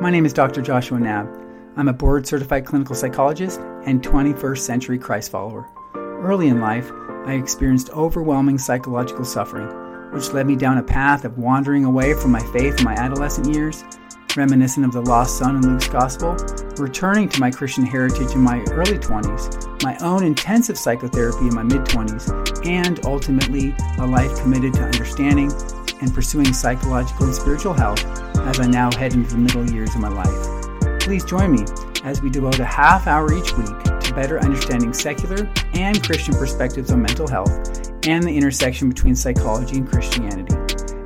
My name is Dr. Joshua Knabb. I'm a board certified clinical psychologist and 21st century Christ follower. Early in life, I experienced overwhelming psychological suffering, which led me down a path of wandering away from my faith in my adolescent years, reminiscent of the lost son in Luke's gospel, returning to my Christian heritage in my early 20s, my own intensive psychotherapy in my mid 20s, and ultimately a life committed to understanding and pursuing psychological and spiritual health as I now head into the middle years of my life. Please join me as we devote a half hour each week to better understanding secular and Christian perspectives on mental health and the intersection between psychology and Christianity.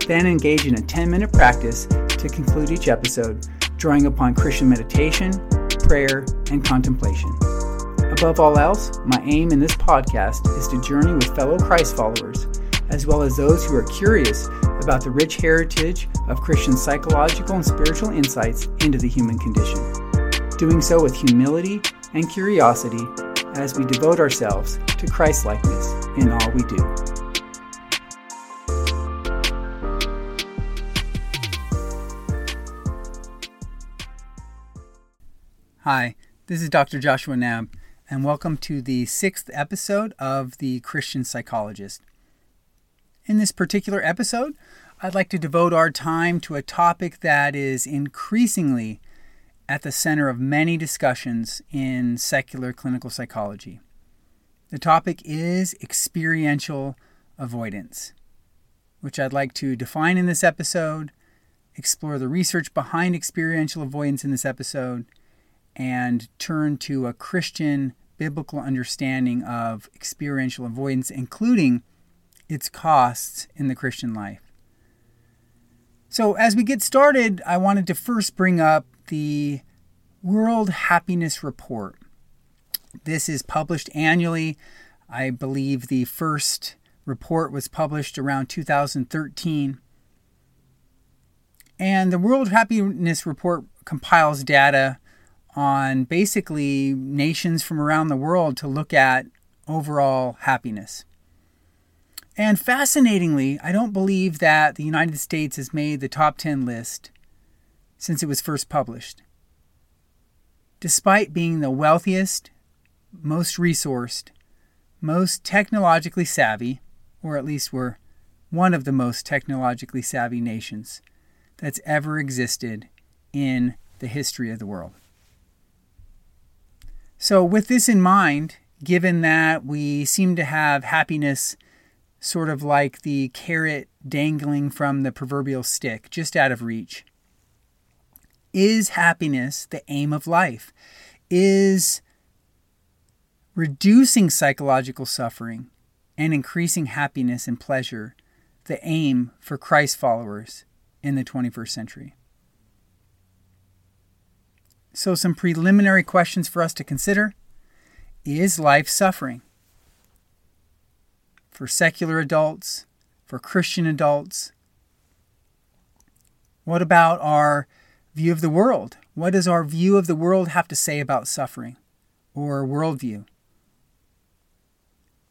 Then engage in a 10 minute practice to conclude each episode, drawing upon Christian meditation, prayer, and contemplation. Above all else, my aim in this podcast is to journey with fellow Christ followers, as well as those who are curious about the rich heritage of Christian psychological and spiritual insights into the human condition. Doing so with humility and curiosity as we devote ourselves to Christlikeness in all we do. Hi, this is Dr. Joshua Knabb, and welcome to the sixth episode of The Christian Psychologist. In this particular episode, I'd like to devote our time to a topic that is increasingly at the center of many discussions in secular clinical psychology. The topic is experiential avoidance, which I'd like to define in this episode, explore the research behind experiential avoidance in this episode, and turn to a Christian biblical understanding of experiential avoidance, including its costs in the Christian life. So, as we get started, I wanted to first bring up the World Happiness Report. This is published annually. I believe the first report was published around 2013. And the World Happiness Report compiles data on basically nations from around the world to look at overall happiness. And fascinatingly, I don't believe that the United States has made the top 10 list since it was first published. Despite being the wealthiest, most resourced, most technologically savvy, or at least we're one of the most technologically savvy nations that's ever existed in the history of the world. So, with this in mind, given that we seem to have happiness sort of like the carrot dangling from the proverbial stick, just out of reach. Is happiness the aim of life? Is reducing psychological suffering and increasing happiness and pleasure the aim for Christ followers in the 21st century? So, some preliminary questions for us to consider Is life suffering? For secular adults, for Christian adults? What about our view of the world? What does our view of the world have to say about suffering or worldview?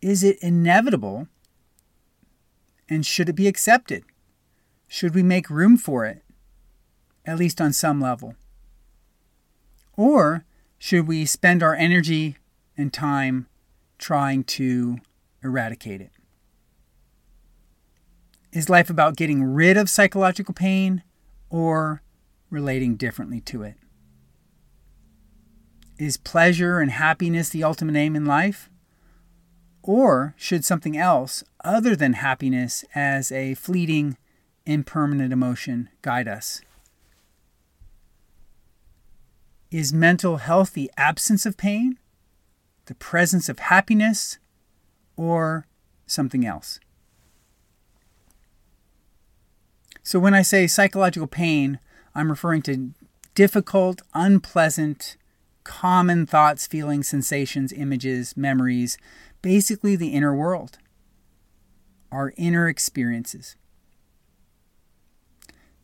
Is it inevitable and should it be accepted? Should we make room for it, at least on some level? Or should we spend our energy and time trying to eradicate it? Is life about getting rid of psychological pain or relating differently to it? Is pleasure and happiness the ultimate aim in life? Or should something else other than happiness as a fleeting, impermanent emotion guide us? Is mental health the absence of pain, the presence of happiness, or something else. So, when I say psychological pain, I'm referring to difficult, unpleasant, common thoughts, feelings, sensations, images, memories, basically the inner world, our inner experiences.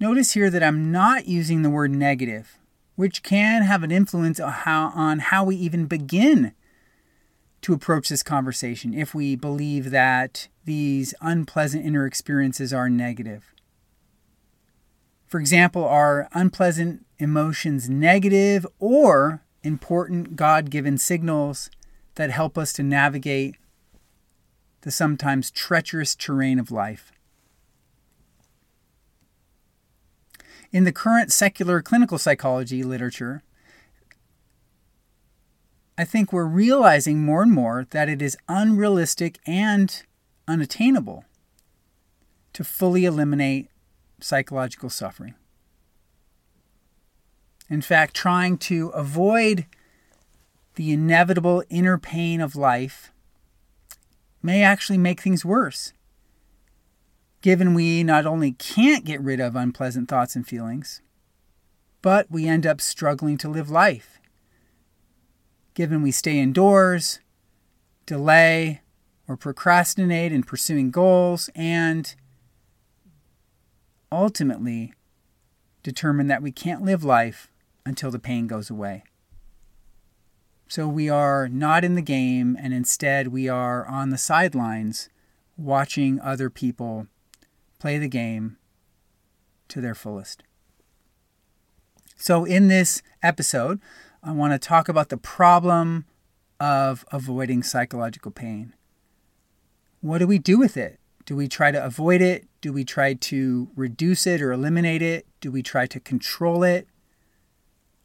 Notice here that I'm not using the word negative, which can have an influence on how, on how we even begin to approach this conversation if we believe that these unpleasant inner experiences are negative. For example, are unpleasant emotions negative or important God given signals that help us to navigate the sometimes treacherous terrain of life. In the current secular clinical psychology literature, I think we're realizing more and more that it is unrealistic and unattainable to fully eliminate psychological suffering. In fact, trying to avoid the inevitable inner pain of life may actually make things worse. Given we not only can't get rid of unpleasant thoughts and feelings, but we end up struggling to live life. Given we stay indoors, delay, or procrastinate in pursuing goals, and ultimately determine that we can't live life until the pain goes away. So we are not in the game, and instead we are on the sidelines watching other people play the game to their fullest. So, in this episode, I want to talk about the problem of avoiding psychological pain. What do we do with it? Do we try to avoid it? Do we try to reduce it or eliminate it? Do we try to control it?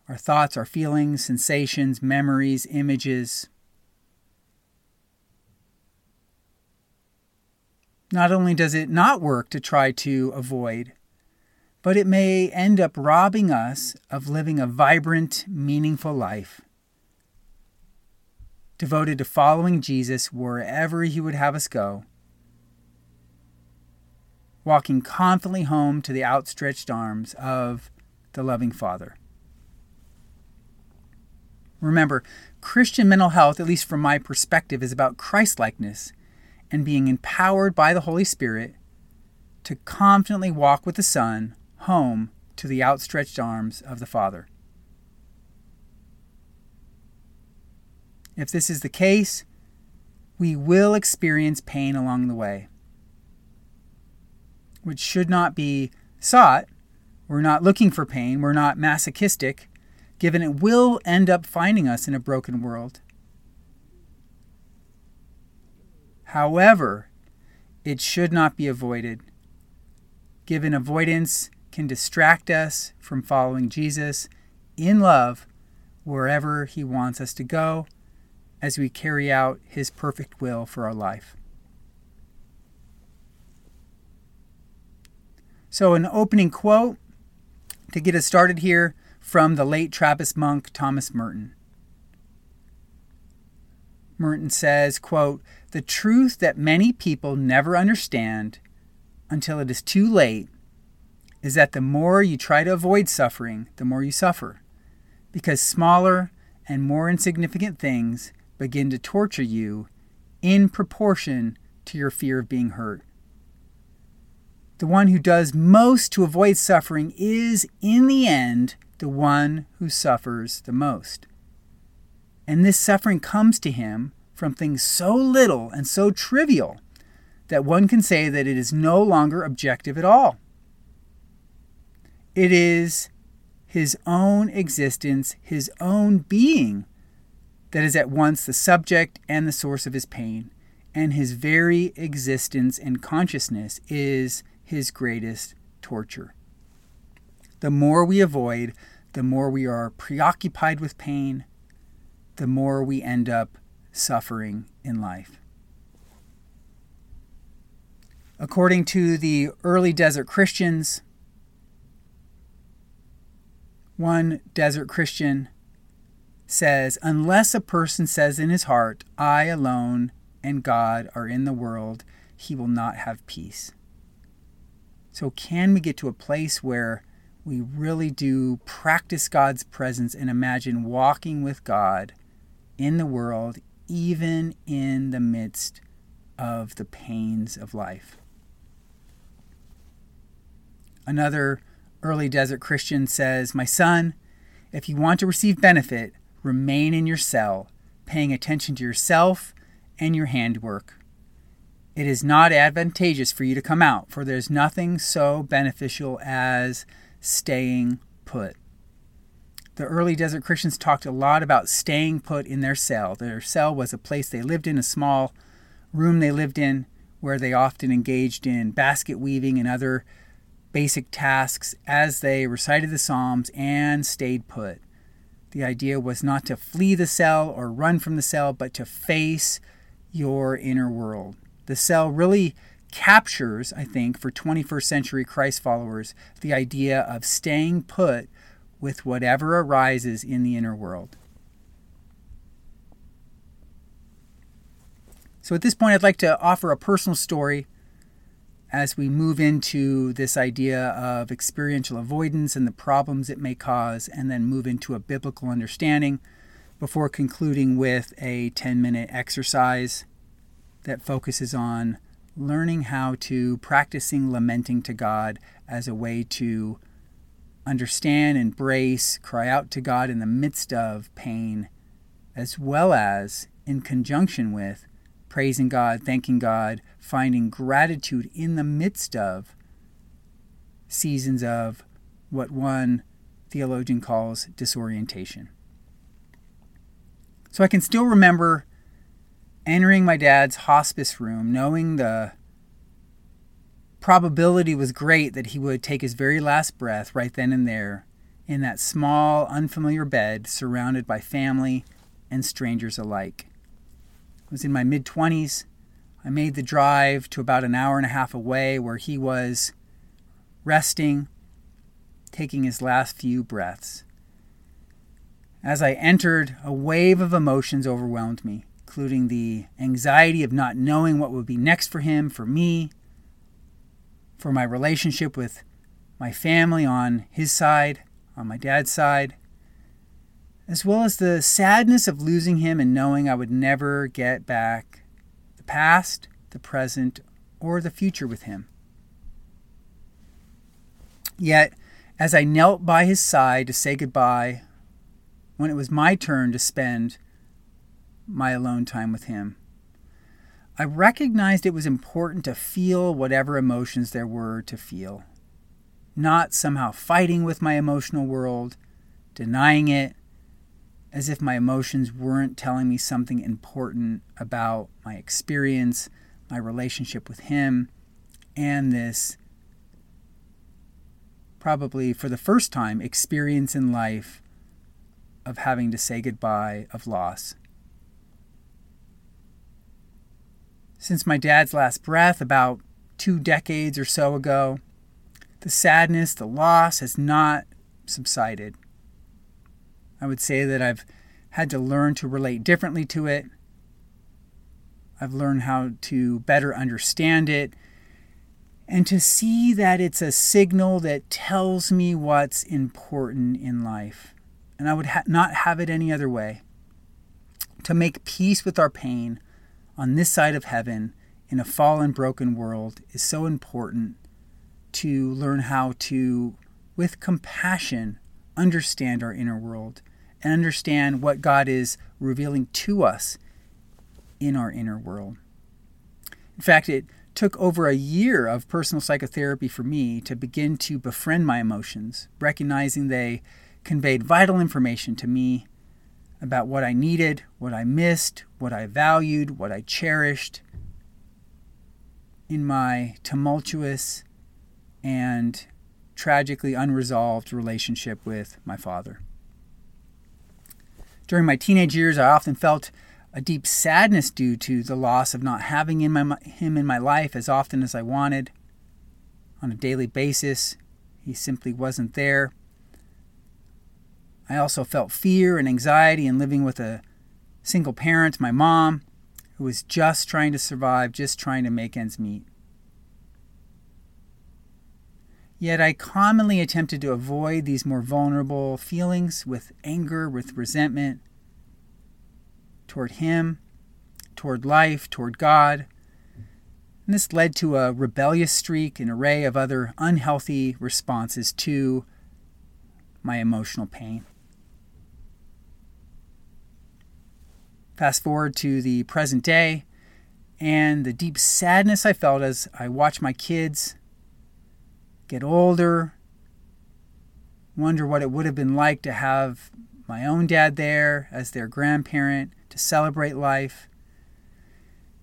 Our thoughts, our feelings, sensations, memories, images. Not only does it not work to try to avoid, but it may end up robbing us of living a vibrant, meaningful life, devoted to following Jesus wherever He would have us go walking confidently home to the outstretched arms of the loving Father. Remember, Christian mental health, at least from my perspective, is about Christlikeness and being empowered by the Holy Spirit to confidently walk with the Son home to the outstretched arms of the Father. If this is the case, we will experience pain along the way which should not be sought. We're not looking for pain. We're not masochistic, given it will end up finding us in a broken world. However, it should not be avoided, given avoidance can distract us from following Jesus in love wherever he wants us to go as we carry out his perfect will for our life. So, an opening quote to get us started here from the late Trappist monk Thomas Merton. Merton says, quote, "The truth that many people never understand until it is too late is that the more you try to avoid suffering, the more you suffer, because smaller and more insignificant things begin to torture you in proportion to your fear of being hurt." The one who does most to avoid suffering is, in the end, the one who suffers the most. And this suffering comes to him from things so little and so trivial that one can say that it is no longer objective at all. It is his own existence, his own being, that is at once the subject and the source of his pain, and his very existence and consciousness is his greatest torture. The more we avoid, the more we are preoccupied with pain, the more we end up suffering in life. According to the early desert Christians, one desert Christian says, Unless a person says in his heart, I alone and God are in the world, he will not have peace. So, can we get to a place where we really do practice God's presence and imagine walking with God in the world, even in the midst of the pains of life? Another early desert Christian says, My son, if you want to receive benefit, remain in your cell, paying attention to yourself and your handwork. It is not advantageous for you to come out, for there's nothing so beneficial as staying put. the early desert Christians talked a lot about staying put in their cell. Their cell was a place they lived in, a small room they lived in, where they often engaged in basket weaving and other basic tasks as they recited the Psalms and stayed put. The idea was not to flee the cell or run from the cell, but to face your inner world. The cell really captures, I think, for 21st century Christ followers, the idea of staying put with whatever arises in the inner world. So, at this point, I'd like to offer a personal story as we move into this idea of experiential avoidance and the problems it may cause, and then move into a biblical understanding before concluding with a 10 minute exercise that focuses on learning how to practicing lamenting to God as a way to understand, embrace, cry out to God in the midst of pain, as well as in conjunction with praising God, thanking God, finding gratitude in the midst of seasons of what one theologian calls disorientation. So I can still remember entering my dad's hospice room, knowing the probability was great that he would take his very last breath right then and there in that small, unfamiliar bed surrounded by family and strangers alike. I was in my mid 20s. I made the drive to about an hour and a half away where he was resting, taking his last few breaths. As I entered, a wave of emotions overwhelmed me, including the anxiety of not knowing what would be next for him, for me, for my relationship with my family on his side, on my dad's side, as well as the sadness of losing him and knowing I would never get back the past, the present, or the future with him. Yet, as I knelt by his side to say goodbye, when it was my turn to spend my alone time with him, I recognized it was important to feel whatever emotions there were to feel, not somehow fighting with my emotional world, denying it, as if my emotions weren't telling me something important about my experience, my relationship with him, and this probably for the first time experience in life of having to say goodbye, of loss. Since my dad's last breath about two decades or so ago, the sadness, the loss has not subsided. I would say that I've had to learn to relate differently to it. I've learned how to better understand it and to see that it's a signal that tells me what's important in life. And I would ha- not have it any other way. To make peace with our pain on this side of heaven in a fallen, broken world is so important to learn how to, with compassion, understand our inner world and understand what God is revealing to us in our inner world. In fact, it took over a year of personal psychotherapy for me to begin to befriend my emotions, recognizing they conveyed vital information to me about what I needed, what I missed, what I valued, what I cherished in my tumultuous and tragically unresolved relationship with my father. During my teenage years, I often felt a deep sadness due to the loss of not having in my, him in my life as often as I wanted. On a daily basis, he simply wasn't there. I also felt fear and anxiety in living with a single parent, my mom, who was just trying to survive, just trying to make ends meet. Yet I commonly attempted to avoid these more vulnerable feelings with anger, with resentment toward him, toward life, toward God. And this led to a rebellious streak, an array of other unhealthy responses to my emotional pain. Fast forward to the present day and the deep sadness I felt as I watched my kids get older, wonder what it would have been like to have my own dad there as their grandparent to celebrate life.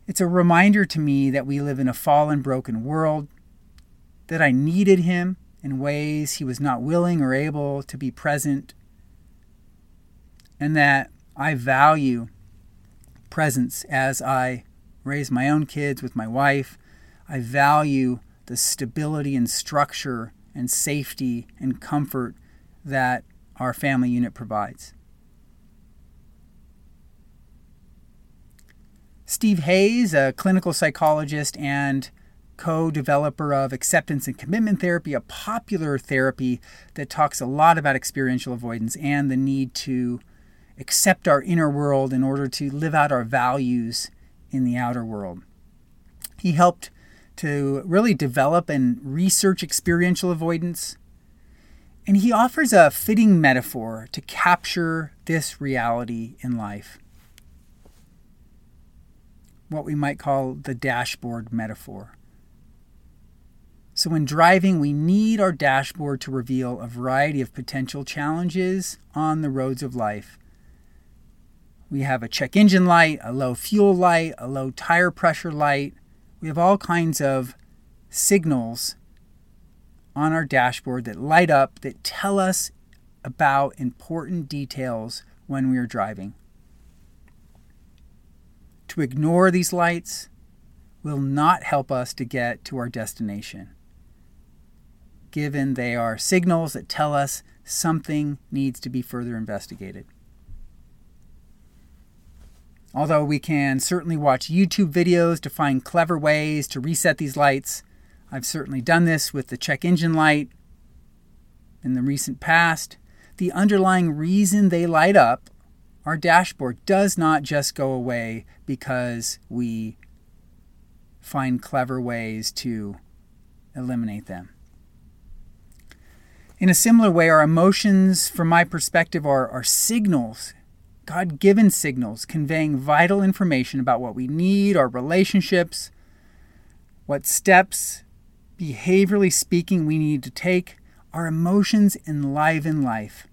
It's a reminder to me that we live in a fallen, broken world, that I needed him in ways he was not willing or able to be present, and that I value presence as I raise my own kids with my wife. I value the stability and structure and safety and comfort that our family unit provides. Steve Hayes, a clinical psychologist and co developer of acceptance and commitment therapy, a popular therapy that talks a lot about experiential avoidance and the need to accept our inner world in order to live out our values in the outer world. He helped to really develop and research experiential avoidance. And he offers a fitting metaphor to capture this reality in life. What we might call the dashboard metaphor. So, when driving, we need our dashboard to reveal a variety of potential challenges on the roads of life. We have a check engine light, a low fuel light, a low tire pressure light, we have all kinds of signals on our dashboard that light up that tell us about important details when we are driving. To ignore these lights will not help us to get to our destination, given they are signals that tell us something needs to be further investigated. Although we can certainly watch YouTube videos to find clever ways to reset these lights, I've certainly done this with the check engine light in the recent past. The underlying reason they light up, our dashboard, does not just go away because we find clever ways to eliminate them. In a similar way, our emotions, from my perspective, are, are signals God given signals conveying vital information about what we need, our relationships, what steps, behaviorally speaking, we need to take. Our emotions enliven life.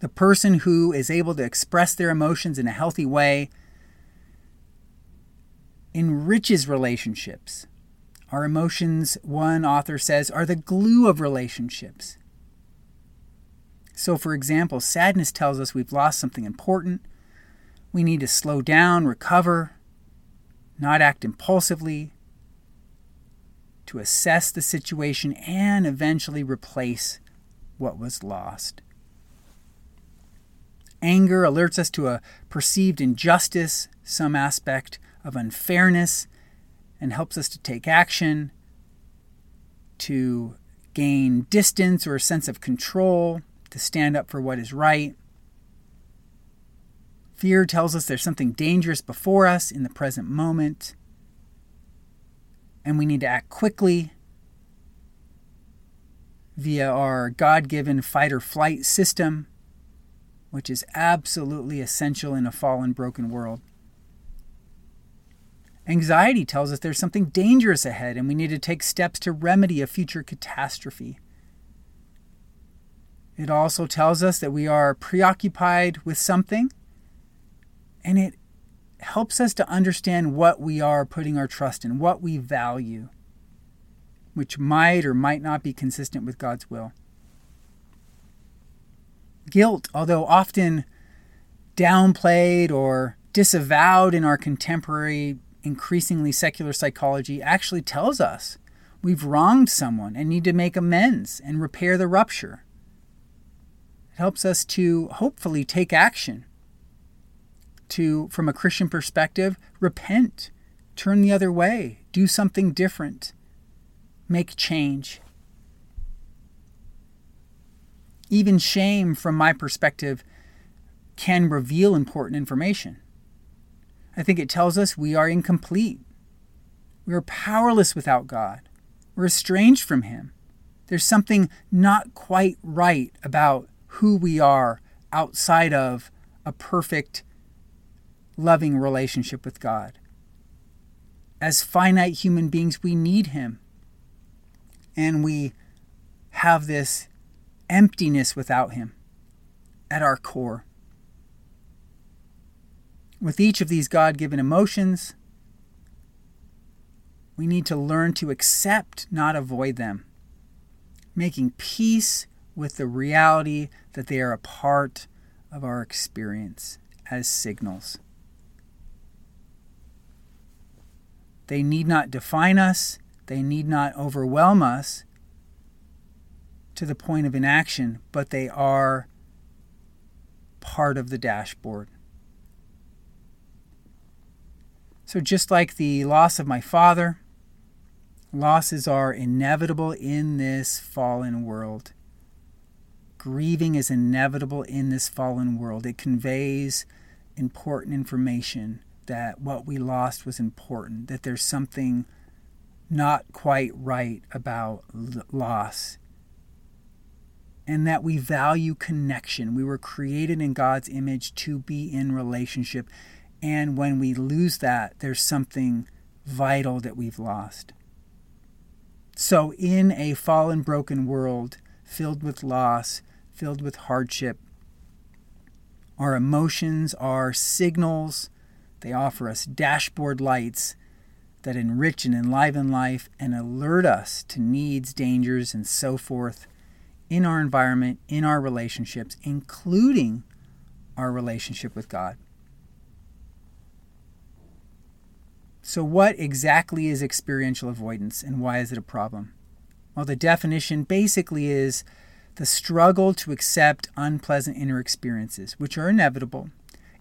The person who is able to express their emotions in a healthy way enriches relationships. Our emotions, one author says, are the glue of relationships. So, for example, sadness tells us we've lost something important. We need to slow down, recover, not act impulsively, to assess the situation and eventually replace what was lost. Anger alerts us to a perceived injustice, some aspect of unfairness, and helps us to take action, to gain distance or a sense of control to stand up for what is right. Fear tells us there's something dangerous before us in the present moment, and we need to act quickly via our God given fight or flight system, which is absolutely essential in a fallen, broken world. Anxiety tells us there's something dangerous ahead and we need to take steps to remedy a future catastrophe. It also tells us that we are preoccupied with something, and it helps us to understand what we are putting our trust in, what we value, which might or might not be consistent with God's will. Guilt, although often downplayed or disavowed in our contemporary, increasingly secular psychology, actually tells us we've wronged someone and need to make amends and repair the rupture. It helps us to hopefully take action, to, from a Christian perspective, repent, turn the other way, do something different, make change. Even shame, from my perspective, can reveal important information. I think it tells us we are incomplete. We are powerless without God. We're estranged from Him. There's something not quite right about who we are outside of a perfect, loving relationship with God. As finite human beings, we need Him. And we have this emptiness without Him at our core. With each of these God given emotions, we need to learn to accept, not avoid them, making peace with the reality that they are a part of our experience as signals. They need not define us, they need not overwhelm us to the point of inaction, but they are part of the dashboard. So, just like the loss of my father, losses are inevitable in this fallen world. Grieving is inevitable in this fallen world. It conveys important information that what we lost was important, that there's something not quite right about loss, and that we value connection. We were created in God's image to be in relationship. And when we lose that, there's something vital that we've lost. So, in a fallen, broken world filled with loss, filled with hardship. Our emotions are signals, they offer us dashboard lights that enrich and enliven life and alert us to needs, dangers, and so forth in our environment, in our relationships, including our relationship with God. So, what exactly is experiential avoidance and why is it a problem? Well, the definition basically is the struggle to accept unpleasant inner experiences, which are inevitable,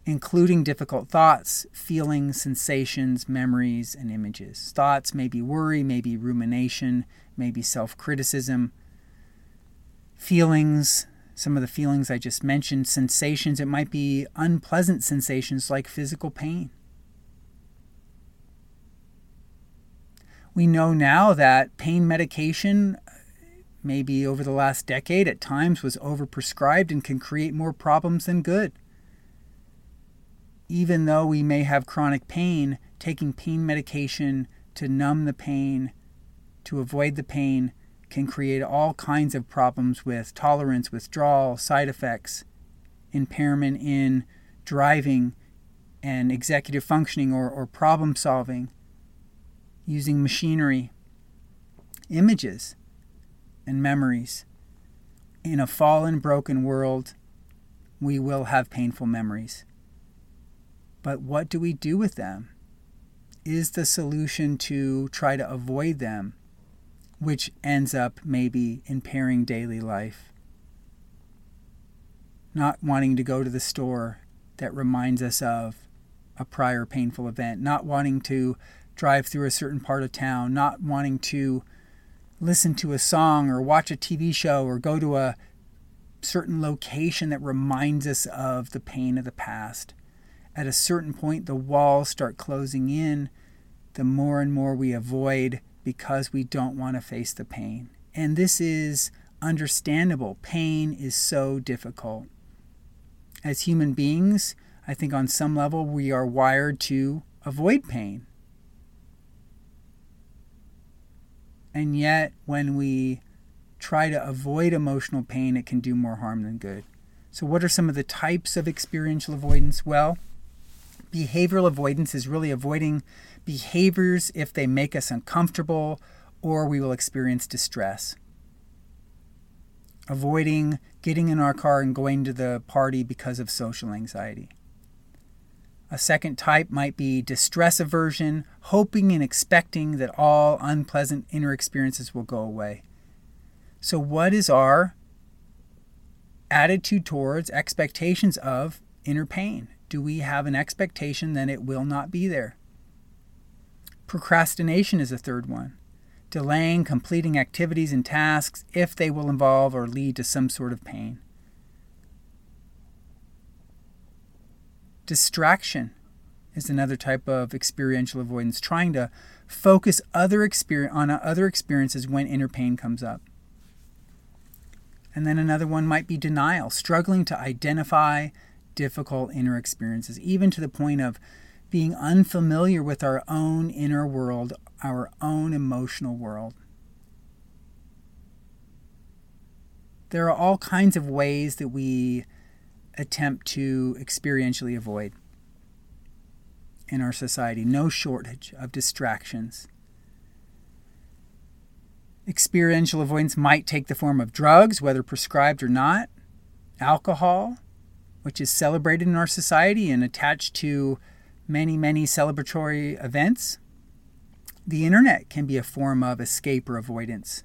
including difficult thoughts, feelings, sensations, memories, and images. Thoughts may be worry, maybe rumination, maybe self criticism. Feelings, some of the feelings I just mentioned, sensations, it might be unpleasant sensations like physical pain. We know now that pain medication maybe over the last decade at times was overprescribed and can create more problems than good. Even though we may have chronic pain, taking pain medication to numb the pain, to avoid the pain, can create all kinds of problems with tolerance, withdrawal, side effects, impairment in driving and executive functioning or, or problem solving, using machinery, images and memories. In a fallen, broken world, we will have painful memories. But what do we do with them? Is the solution to try to avoid them, which ends up maybe impairing daily life? Not wanting to go to the store that reminds us of a prior painful event, not wanting to drive through a certain part of town, not wanting to listen to a song or watch a TV show or go to a certain location that reminds us of the pain of the past. At a certain point, the walls start closing in, the more and more we avoid because we don't want to face the pain. And this is understandable. Pain is so difficult. As human beings, I think on some level we are wired to avoid pain. And yet, when we try to avoid emotional pain, it can do more harm than good. So, what are some of the types of experiential avoidance? Well, behavioral avoidance is really avoiding behaviors if they make us uncomfortable or we will experience distress. Avoiding getting in our car and going to the party because of social anxiety. A second type might be distress aversion, hoping and expecting that all unpleasant inner experiences will go away. So, what is our attitude towards expectations of inner pain? Do we have an expectation that it will not be there? Procrastination is a third one. Delaying completing activities and tasks if they will involve or lead to some sort of pain. Distraction is another type of experiential avoidance, trying to focus other experience on other experiences when inner pain comes up. And then another one might be denial, struggling to identify difficult inner experiences, even to the point of being unfamiliar with our own inner world, our own emotional world. there are all kinds of ways that we attempt to experientially avoid in our society. No shortage of distractions. Experiential avoidance might take the form of drugs, whether prescribed or not, alcohol, which is celebrated in our society and attached to many, many celebratory events. The internet can be a form of escape or avoidance,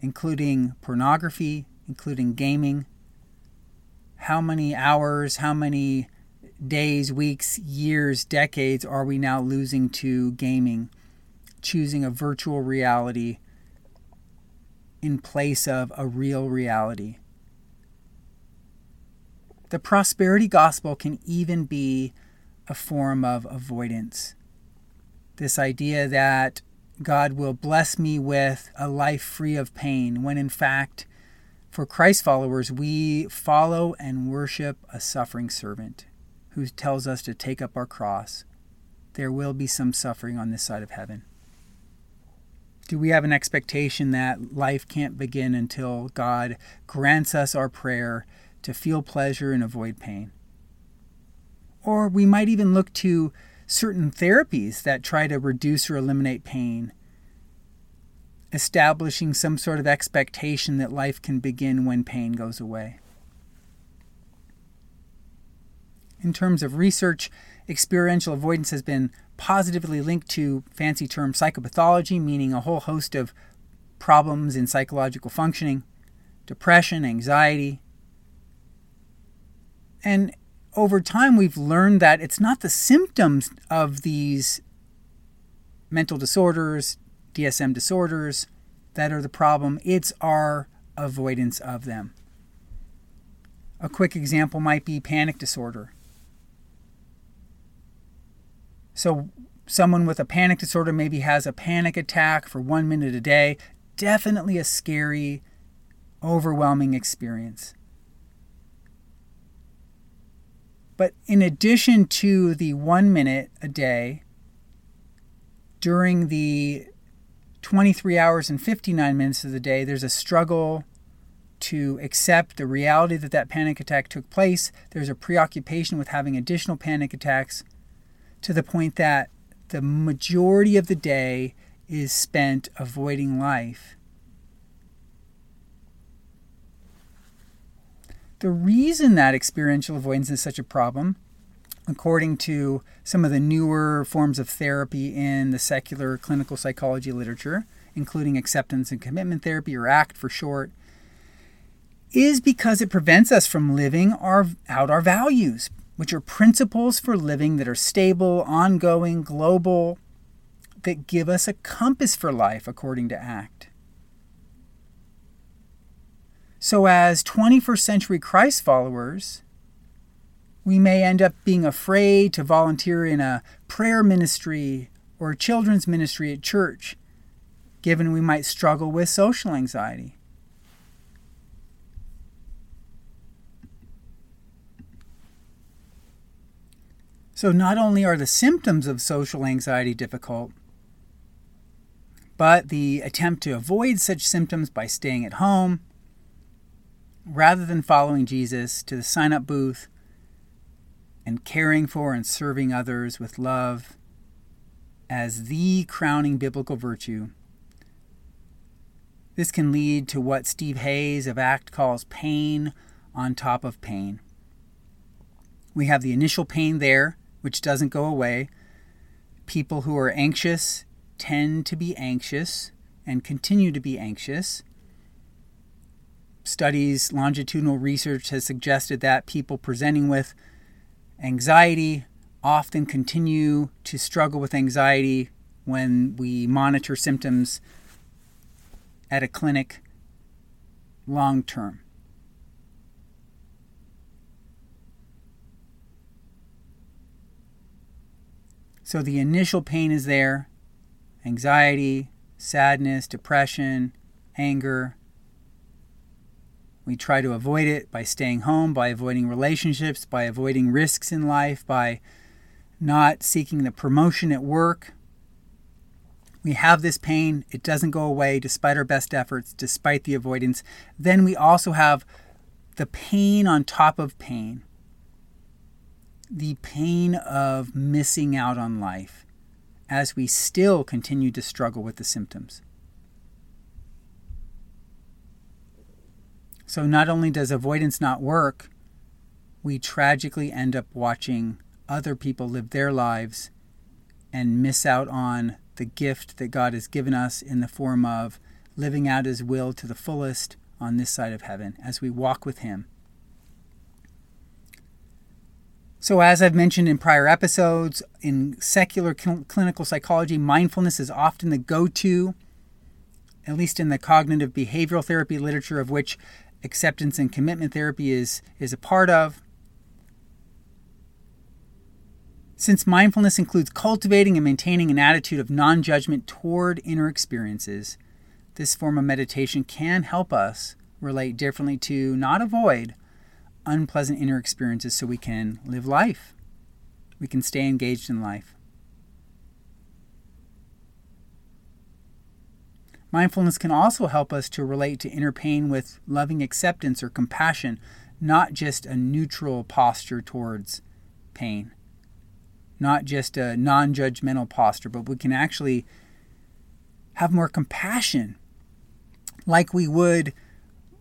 including pornography, including gaming. How many hours, how many days, weeks, years, decades are we now losing to gaming, choosing a virtual reality in place of a real reality? The prosperity gospel can even be a form of avoidance. This idea that God will bless me with a life free of pain, when in fact, for Christ followers, we follow and worship a suffering servant who tells us to take up our cross. There will be some suffering on this side of heaven. Do we have an expectation that life can't begin until God grants us our prayer to feel pleasure and avoid pain? Or we might even look to certain therapies that try to reduce or eliminate pain, establishing some sort of expectation that life can begin when pain goes away. In terms of research, experiential avoidance has been positively linked to fancy term psychopathology, meaning a whole host of problems in psychological functioning, depression, anxiety. And over time, we've learned that it's not the symptoms of these mental disorders, DSM disorders, that are the problem, it's our avoidance of them. A quick example might be panic disorder. So, someone with a panic disorder maybe has a panic attack for one minute a day. Definitely a scary, overwhelming experience. But in addition to the one minute a day, during the 23 hours and 59 minutes of the day, there's a struggle to accept the reality that that panic attack took place. There's a preoccupation with having additional panic attacks to the point that the majority of the day is spent avoiding life. The reason that experiential avoidance is such a problem, according to some of the newer forms of therapy in the secular clinical psychology literature, including acceptance and commitment therapy, or ACT for short, is because it prevents us from living our, out our values, which are principles for living that are stable, ongoing, global, that give us a compass for life according to ACT. So, as 21st century Christ followers, we may end up being afraid to volunteer in a prayer ministry or a children's ministry at church, given we might struggle with social anxiety. So, not only are the symptoms of social anxiety difficult, but the attempt to avoid such symptoms by staying at home, rather than following Jesus to the sign up booth and caring for and serving others with love as the crowning biblical virtue. This can lead to what Steve Hayes of ACT calls pain on top of pain. We have the initial pain there which doesn't go away. People who are anxious tend to be anxious and continue to be anxious. Studies, longitudinal research has suggested that people presenting with anxiety often continue to struggle with anxiety when we monitor symptoms at a clinic long term. So the initial pain is there anxiety, sadness, depression, anger. We try to avoid it by staying home, by avoiding relationships, by avoiding risks in life, by not seeking the promotion at work. we have this pain, it doesn't go away despite our best efforts, despite the avoidance. Then we also have the pain on top of pain the pain of missing out on life as we still continue to struggle with the symptoms. So, not only does avoidance not work, we tragically end up watching other people live their lives and miss out on the gift that God has given us in the form of living out His will to the fullest on this side of heaven as we walk with Him. So, as I've mentioned in prior episodes, in secular cl- clinical psychology, mindfulness is often the go to, at least in the cognitive behavioral therapy literature, of which acceptance and commitment therapy is, is a part of. Since mindfulness includes cultivating and maintaining an attitude of non judgment toward inner experiences, this form of meditation can help us relate differently to, not avoid, unpleasant inner experiences so we can live life. We can stay engaged in life. Mindfulness can also help us to relate to inner pain with loving acceptance or compassion, not just a neutral posture towards pain. Not just a non judgmental posture, but we can actually have more compassion, like we would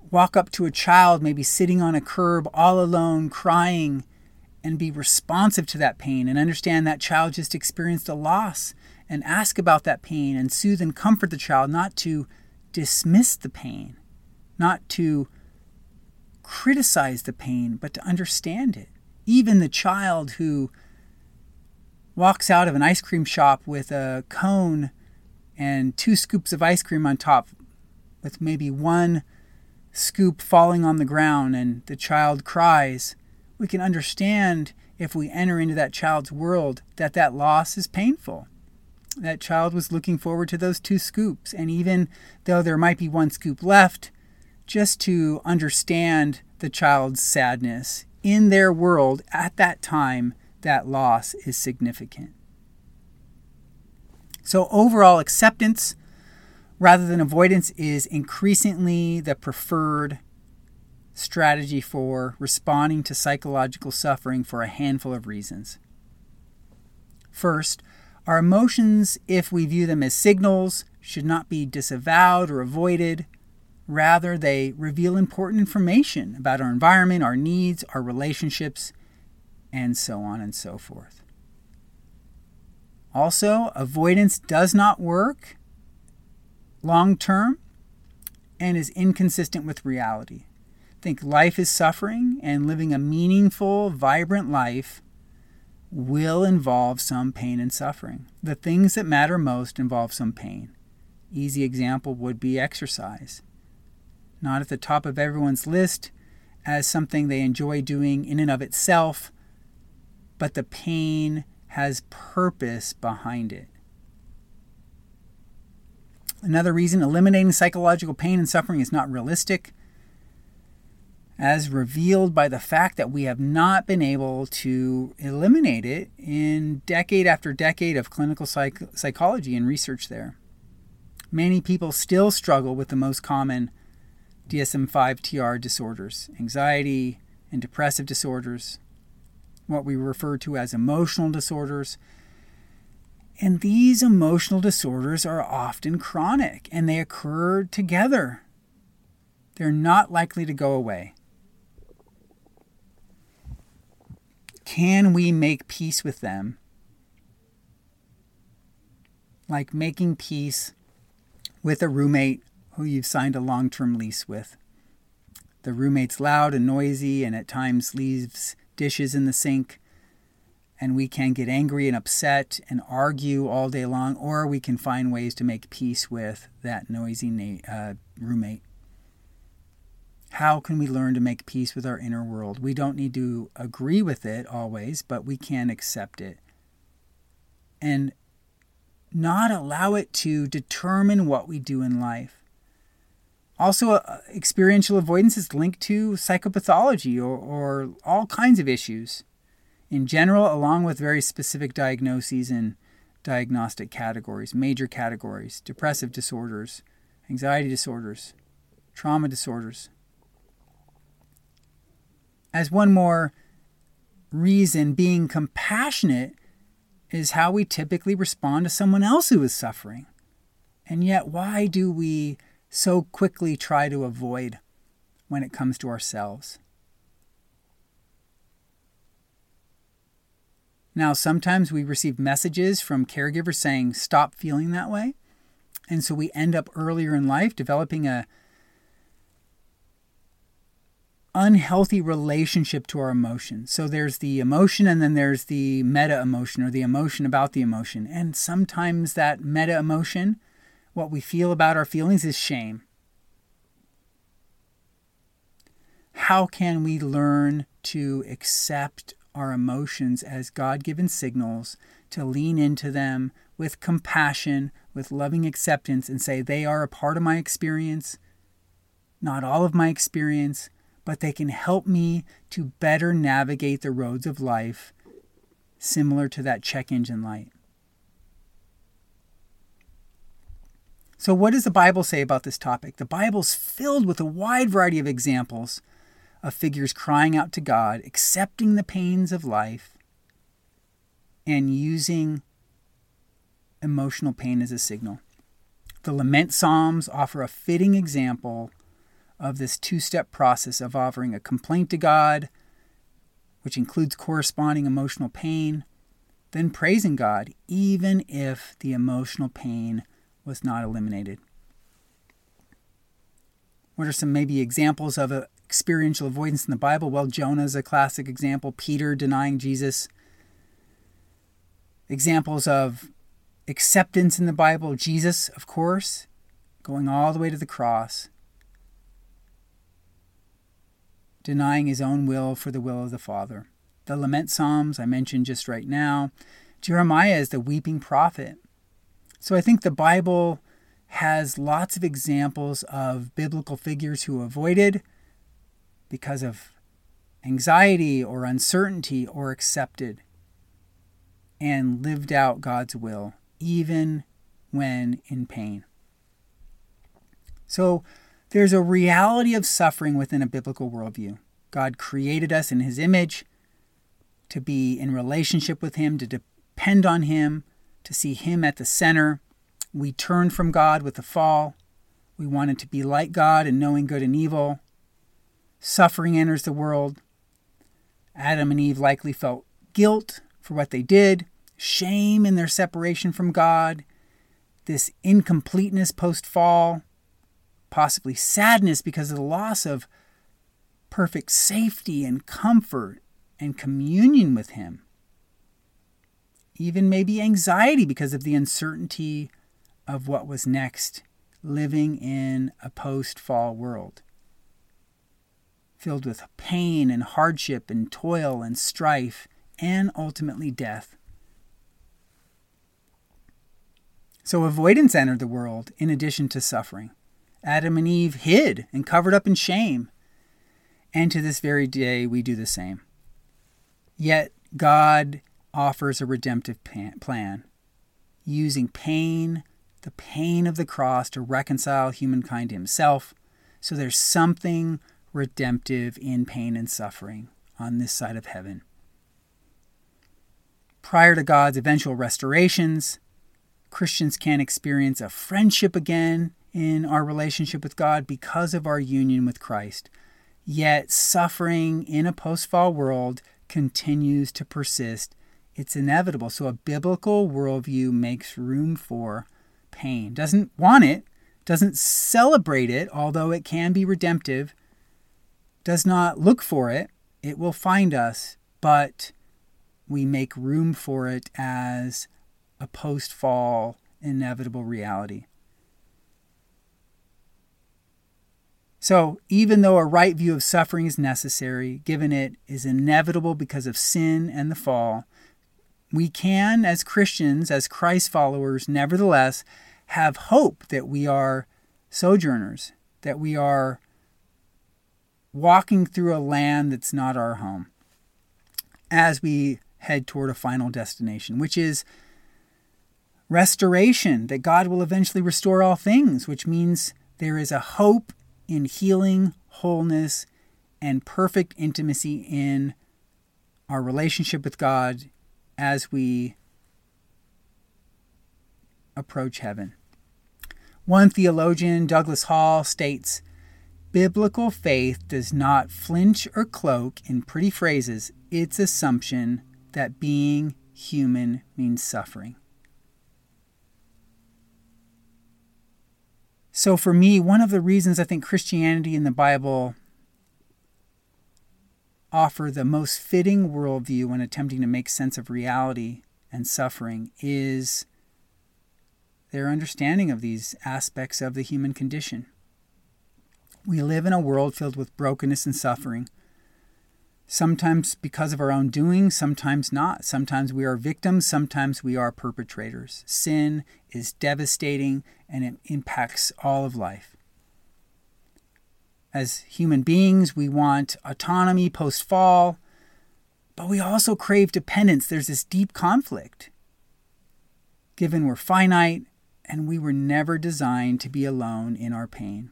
walk up to a child, maybe sitting on a curb all alone, crying, and be responsive to that pain and understand that child just experienced a loss and ask about that pain and soothe and comfort the child, not to dismiss the pain, not to criticize the pain, but to understand it. Even the child who walks out of an ice cream shop with a cone and two scoops of ice cream on top, with maybe one scoop falling on the ground, and the child cries, we can understand if we enter into that child's world that that loss is painful. That child was looking forward to those two scoops, and even though there might be one scoop left, just to understand the child's sadness in their world at that time that loss is significant. So, overall acceptance rather than avoidance is increasingly the preferred strategy for responding to psychological suffering for a handful of reasons. First, our emotions, if we view them as signals, should not be disavowed or avoided. Rather, they reveal important information about our environment, our needs, our relationships, and so on and so forth. Also, avoidance does not work long term and is inconsistent with reality. Think life is suffering, and living a meaningful, vibrant life will involve some pain and suffering. The things that matter most involve some pain. Easy example would be exercise. Not at the top of everyone's list as something they enjoy doing in and of itself, but the pain has purpose behind it. Another reason eliminating psychological pain and suffering is not realistic, as revealed by the fact that we have not been able to eliminate it in decade after decade of clinical psych- psychology and research there. Many people still struggle with the most common DSM 5 TR disorders anxiety and depressive disorders, what we refer to as emotional disorders. And these emotional disorders are often chronic and they occur together. They're not likely to go away. Can we make peace with them? Like making peace with a roommate who you've signed a long term lease with. The roommate's loud and noisy and at times leaves dishes in the sink, and we can get angry and upset and argue all day long, or we can find ways to make peace with that noisy na- uh, roommate. How can we learn to make peace with our inner world? We don't need to agree with it always, but we can accept it. And not allow it to determine what we do in life. Also, uh, experiential avoidance is linked to psychopathology or, or all kinds of issues in general, along with very specific diagnoses and diagnostic categories, major categories depressive disorders, anxiety disorders, trauma disorders. As one more reason, being compassionate is how we typically respond to someone else who is suffering. And yet, why do we so quickly try to avoid when it comes to ourselves? Now, sometimes we receive messages from caregivers saying, stop feeling that way. And so we end up earlier in life developing a unhealthy relationship to our emotions. So there's the emotion and then there's the meta emotion or the emotion about the emotion. And sometimes that meta emotion, what we feel about our feelings is shame. How can we learn to accept our emotions as God given signals, to lean into them with compassion, with loving acceptance, and say, they are a part of my experience, not all of my experience, but they can help me to better navigate the roads of life, similar to that check engine light. So, what does the Bible say about this topic? The Bible's filled with a wide variety of examples of figures crying out to God, accepting the pains of life, and using emotional pain as a signal. The lament psalms offer a fitting example of this two step process of offering a complaint to God, which includes corresponding emotional pain, then praising God, even if the emotional pain was not eliminated. What are some maybe examples of experiential avoidance in the Bible? Well, Jonah is a classic example, Peter denying Jesus. Examples of acceptance in the Bible, Jesus, of course, going all the way to the cross, denying his own will for the will of the Father. The lament psalms I mentioned just right now. Jeremiah is the weeping prophet. So I think the Bible has lots of examples of biblical figures who avoided because of anxiety or uncertainty or accepted and lived out God's will, even when in pain. So there's a reality of suffering within a biblical worldview. God created us in His image to be in relationship with Him, to depend on Him, to see Him at the center. We turned from God with the fall. We wanted to be like God in knowing good and evil. Suffering enters the world. Adam and Eve likely felt guilt for what they did, shame in their separation from God, this incompleteness post fall, possibly sadness because of the loss of perfect safety and comfort and communion with Him. Even maybe anxiety because of the uncertainty of what was next, living in a post fall world filled with pain and hardship and toil and strife and ultimately death. So avoidance entered the world in addition to suffering. Adam and Eve hid and covered up in shame. And to this very day, we do the same. Yet God offers a redemptive plan, using pain, the pain of the cross, to reconcile humankind to himself. So there's something redemptive in pain and suffering on this side of heaven. Prior to God's eventual restorations, Christians can experience a friendship again in our relationship with God because of our union with Christ. Yet, suffering in a post fall world continues to persist. It's inevitable. So, a biblical worldview makes room for pain. Doesn't want it, doesn't celebrate it, although it can be redemptive, does not look for it, it will find us, but we make room for it as a post fall inevitable reality. So, even though a right view of suffering is necessary, given it is inevitable because of sin and the fall, we can, as Christians, as Christ followers, nevertheless have hope that we are sojourners, that we are walking through a land that's not our home as we head toward a final destination, which is restoration, that God will eventually restore all things, which means there is a hope in healing, wholeness, and perfect intimacy in our relationship with God as we approach heaven. One theologian, Douglas Hall, states Biblical faith does not flinch or cloak in pretty phrases its assumption that being human means suffering. So, for me, one of the reasons I think Christianity and the Bible offer the most fitting worldview when attempting to make sense of reality and suffering is their understanding of these aspects of the human condition. We live in a world filled with brokenness and suffering. Sometimes because of our own doing, sometimes not. Sometimes we are victims, sometimes we are perpetrators. Sin is devastating and it impacts all of life. As human beings, we want autonomy post fall, but we also crave dependence. There's this deep conflict. Given we're finite, and we were never designed to be alone in our pain.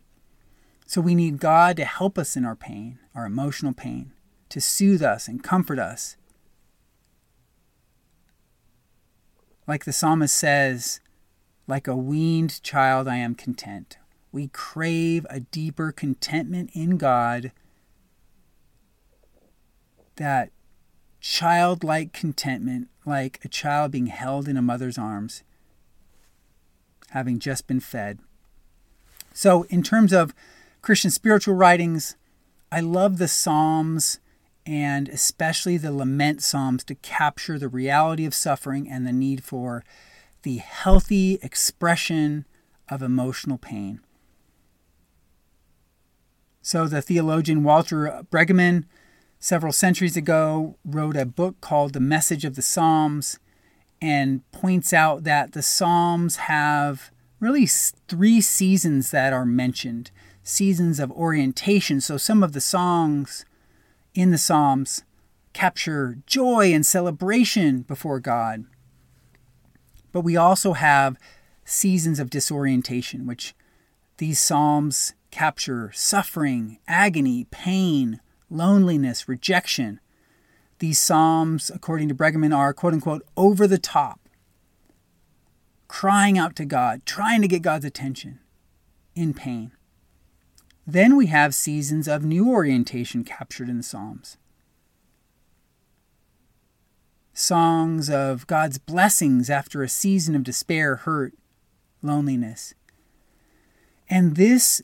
So we need God to help us in our pain, our emotional pain, to soothe us and comfort us. Like the psalmist says, like a weaned child, I am content. We crave a deeper contentment in God, that childlike contentment, like a child being held in a mother's arms having just been fed. So, in terms of Christian spiritual writings, I love the Psalms and especially the lament Psalms to capture the reality of suffering and the need for the healthy expression of emotional pain. So, the theologian Walter Brueggemann, several centuries ago, wrote a book called The Message of the Psalms and points out that the Psalms have really three seasons that are mentioned seasons of orientation. So some of the songs in the Psalms capture joy and celebration before God. But we also have seasons of disorientation, which these Psalms capture suffering, agony, pain, loneliness, rejection. These Psalms, according to Brueggemann, are quote unquote over the top, crying out to God, trying to get God's attention in pain. Then we have seasons of new orientation captured in the Psalms. Songs of God's blessings after a season of despair, hurt, loneliness. And this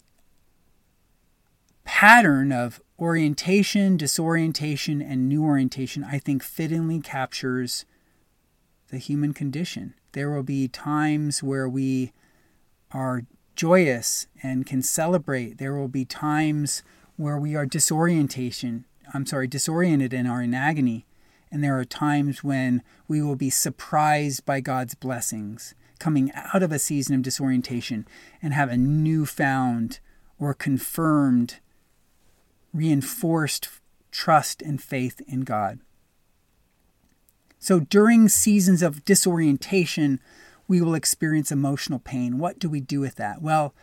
pattern of orientation, disorientation, and new orientation, I think, fittingly captures the human condition. There will be times where we are joyous and can celebrate. There will be times where we are disorientation. I'm sorry, disoriented and are in agony. And there are times when we will be surprised by God's blessings, coming out of a season of disorientation and have a newfound or confirmed reinforced trust and faith in God. So during seasons of disorientation, we will experience emotional pain. What do we do with that? Well,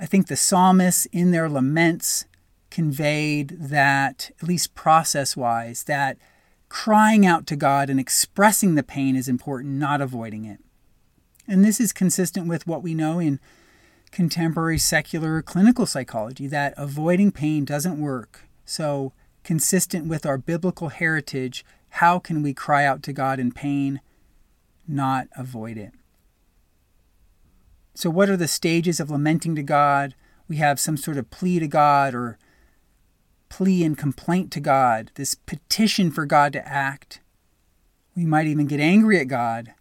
I think the psalmists in their laments conveyed that, at least process wise, that crying out to God and expressing the pain is important, not avoiding it. And this is consistent with what we know in contemporary secular clinical psychology that avoiding pain doesn't work. So, consistent with our biblical heritage, how can we cry out to God in pain, not avoid it? So, what are the stages of lamenting to God? We have some sort of plea to God or plea and complaint to God, this petition for God to act. We might even get angry at God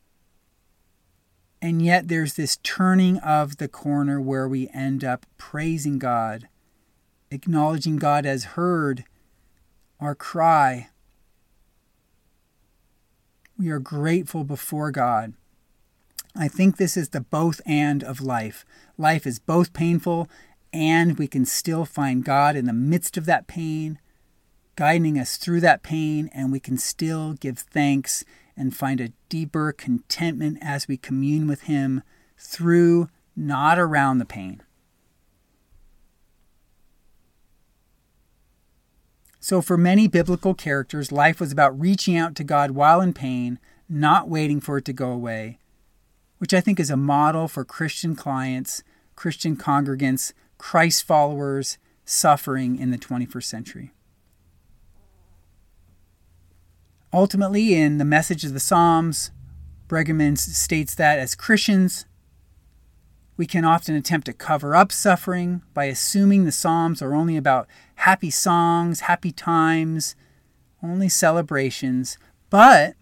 and yet there's this turning of the corner where we end up praising God, acknowledging God as heard our cry. We are grateful before God. I think this is the both and of life. Life is both painful and we can still find God in the midst of that pain, guiding us through that pain, and we can still give thanks and find a deeper contentment as we commune with Him through, not around the pain. So, for many biblical characters, life was about reaching out to God while in pain, not waiting for it to go away, which I think is a model for Christian clients, Christian congregants, Christ followers suffering in the 21st century. Ultimately, in the message of the Psalms, Brueggemann states that as Christians, we can often attempt to cover up suffering by assuming the Psalms are only about happy songs, happy times, only celebrations, but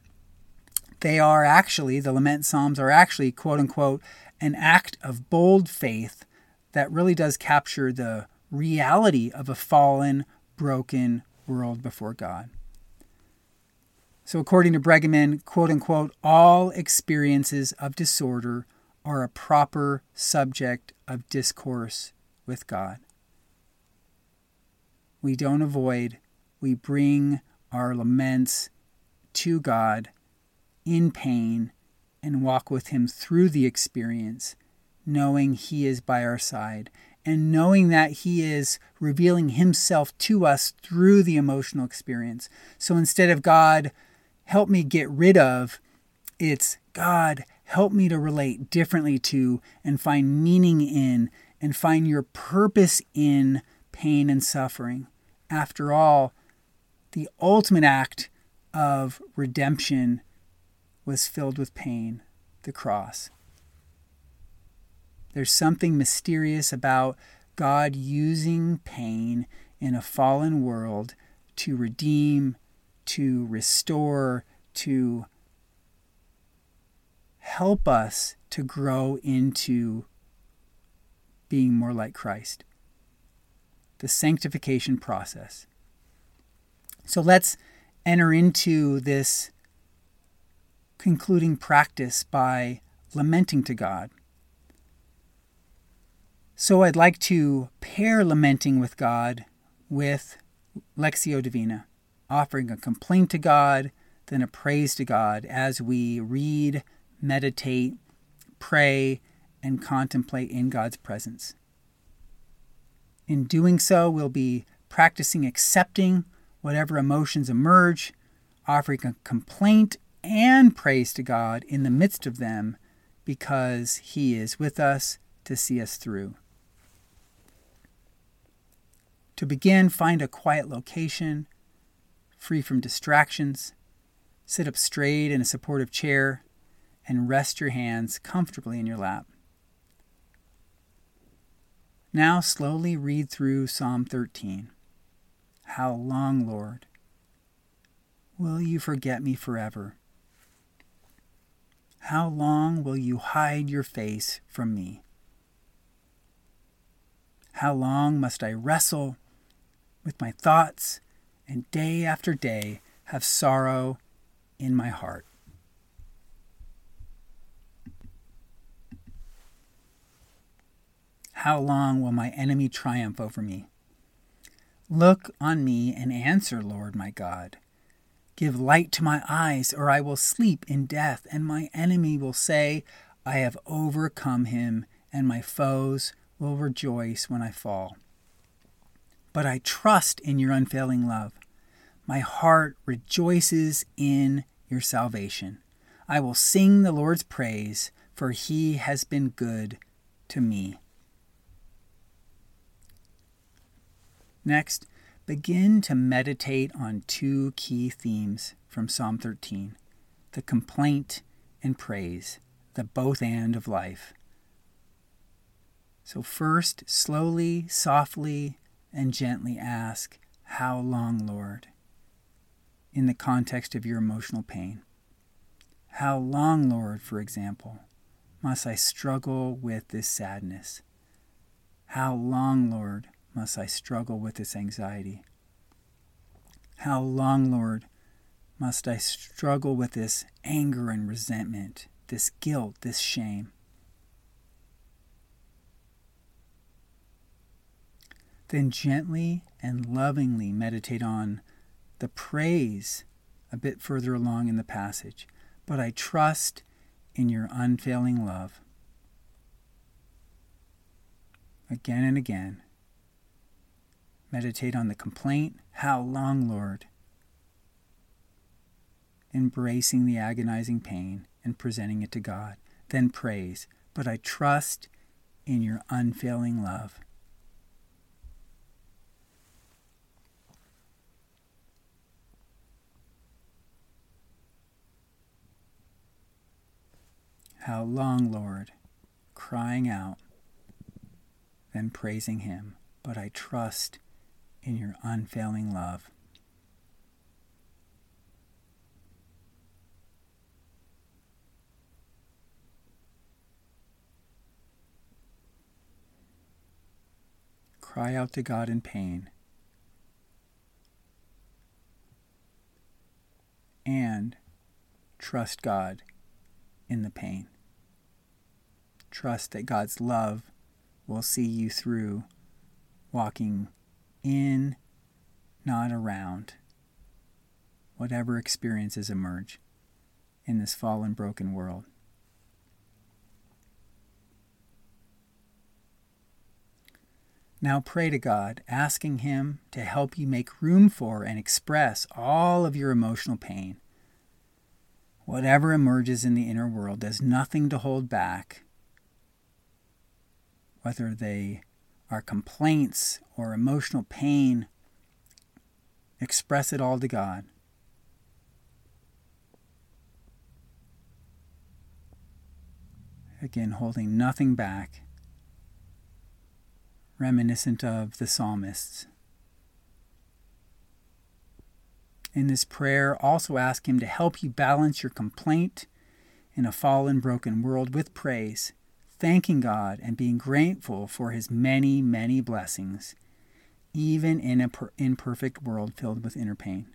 they are actually, the lament Psalms are actually, quote unquote, an act of bold faith that really does capture the reality of a fallen, broken world before God. So, according to Brueggemann, quote unquote, all experiences of disorder are a proper subject of discourse with God. We don't avoid, we bring our laments to God in pain and walk with Him through the experience, knowing He is by our side and knowing that He is revealing Himself to us through the emotional experience. So instead of God, help me get rid of. It's God, help me to relate differently to and find meaning in and find your purpose in pain and suffering. After all, the ultimate act of redemption was filled with pain, the cross. There's something mysterious about God using pain in a fallen world to redeem to restore, to help us to grow into being more like Christ. The sanctification process. So let's enter into this concluding practice by lamenting to God. So I'd like to pair lamenting with God with Lectio Divina offering a complaint to God, then a praise to God as we read, meditate, pray, and contemplate in God's presence. In doing so, we'll be practicing accepting whatever emotions emerge, offering a complaint and praise to God in the midst of them because He is with us to see us through. To begin, find a quiet location free from distractions. Sit up straight in a supportive chair and rest your hands comfortably in your lap. Now slowly read through Psalm 13. How long, Lord, will you forget me forever? How long will you hide your face from me? How long must I wrestle with my thoughts and day after day have sorrow in my heart. How long will my enemy triumph over me? Look on me and answer, Lord my God. Give light to my eyes, or I will sleep in death, and my enemy will say, I have overcome him, and my foes will rejoice when I fall but I trust in your unfailing love. My heart rejoices in your salvation. I will sing the Lord's praise, for he has been good to me. Next, begin to meditate on two key themes from Psalm 13 the complaint and praise, the both and of life. So, first, slowly, softly, and gently ask, How long, Lord? in the context of your emotional pain. How long, Lord, for example, must I struggle with this sadness? How long, Lord, must I struggle with this anxiety? How long, Lord, must I struggle with this anger and resentment, this guilt, this shame? Then gently and lovingly meditate on the praise a bit further along in the passage. but I trust in your unfailing love. Again and again, meditate on the complaint, How long, Lord? Embracing the agonizing pain and presenting it to God. Then praise, but I trust in your unfailing love. How long, Lord, crying out, then praising Him, but I trust in your unfailing love. Cry out to God in pain. And trust God in the pain. Trust that God's love will see you through walking in, not around, whatever experiences emerge in this fallen, broken world. Now pray to God, asking Him to help you make room for and express all of your emotional pain. Whatever emerges in the inner world, there's nothing to hold back whether they are complaints or emotional pain, express it all to God. Again, holding nothing back, reminiscent of the psalmists. In this prayer, also ask Him to help you balance your complaint in a fallen, broken world with praise thanking God and being grateful for his many, many blessings, even in an per- imperfect world filled with inner pain.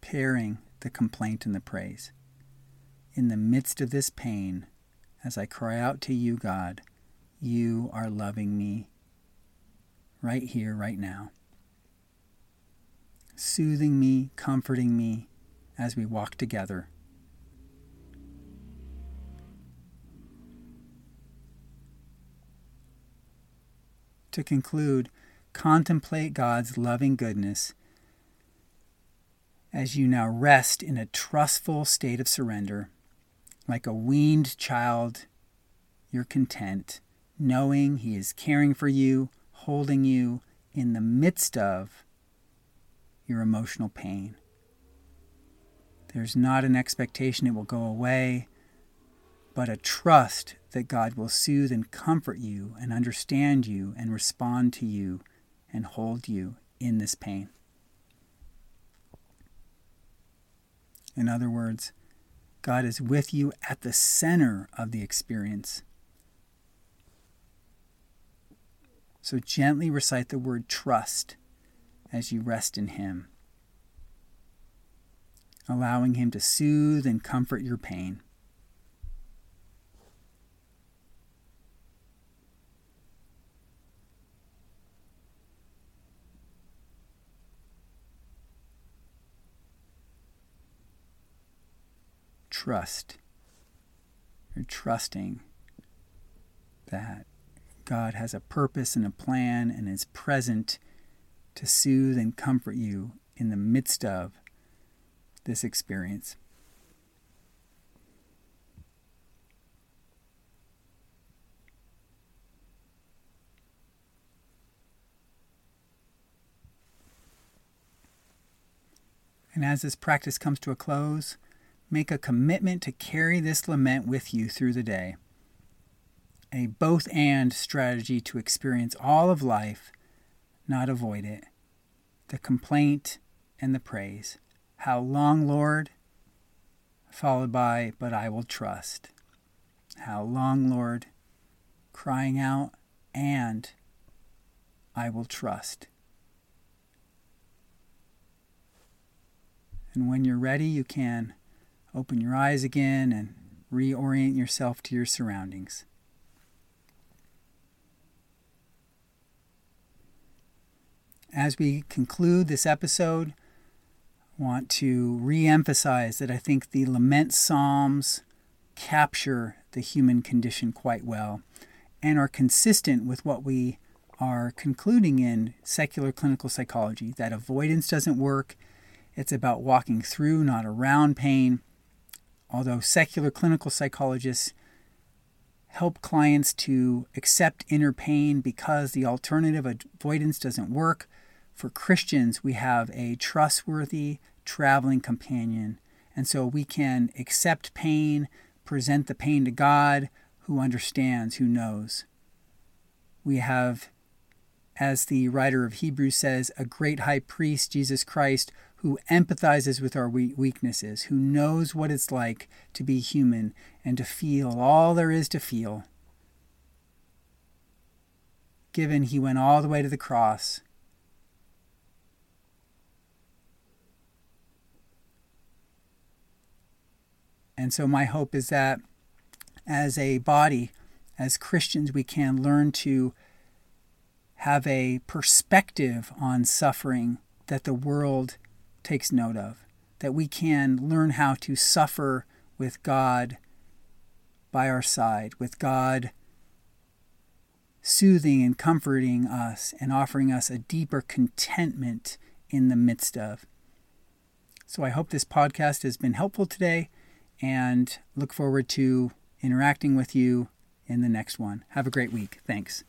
Pairing the complaint and the praise. In the midst of this pain, as I cry out to you, God, you are loving me right here, right now. Soothing me, comforting me, as we walk together. To conclude, contemplate God's loving goodness as you now rest in a trustful state of surrender. Like a weaned child, you're content, knowing He is caring for you, holding you in the midst of your emotional pain. There's not an expectation it will go away, but a trust that God will soothe and comfort you and understand you and respond to you and hold you in this pain. In other words, God is with you at the center of the experience. So gently recite the word trust as you rest in Him allowing Him to soothe and comfort your pain. Trust. You're trusting that God has a purpose and a plan and is present to soothe and comfort you in the midst of this experience. And as this practice comes to a close, make a commitment to carry this lament with you through the day. A both and strategy to experience all of life, not avoid it. The complaint and the praise. How long, Lord? Followed by, But I will trust. How long, Lord? Crying out, and I will trust. And when you're ready, you can open your eyes again and reorient yourself to your surroundings. as we conclude this episode, want to re emphasize that I think the lament psalms capture the human condition quite well and are consistent with what we are concluding in secular clinical psychology that avoidance doesn't work. It's about walking through, not around pain. Although secular clinical psychologists help clients to accept inner pain because the alternative avoidance doesn't work, for Christians, we have a trustworthy traveling companion. And so we can accept pain, present the pain to God, who understands, who knows. We have, as the writer of Hebrews says, a great high priest, Jesus Christ, who empathizes with our weaknesses, who knows what it's like to be human and to feel all there is to feel. Given he went all the way to the cross. And so, my hope is that as a body, as Christians, we can learn to have a perspective on suffering that the world takes note of, that we can learn how to suffer with God by our side, with God soothing and comforting us and offering us a deeper contentment in the midst of. So I hope this podcast has been helpful today and look forward to interacting with you in the next one. Have a great week. Thanks.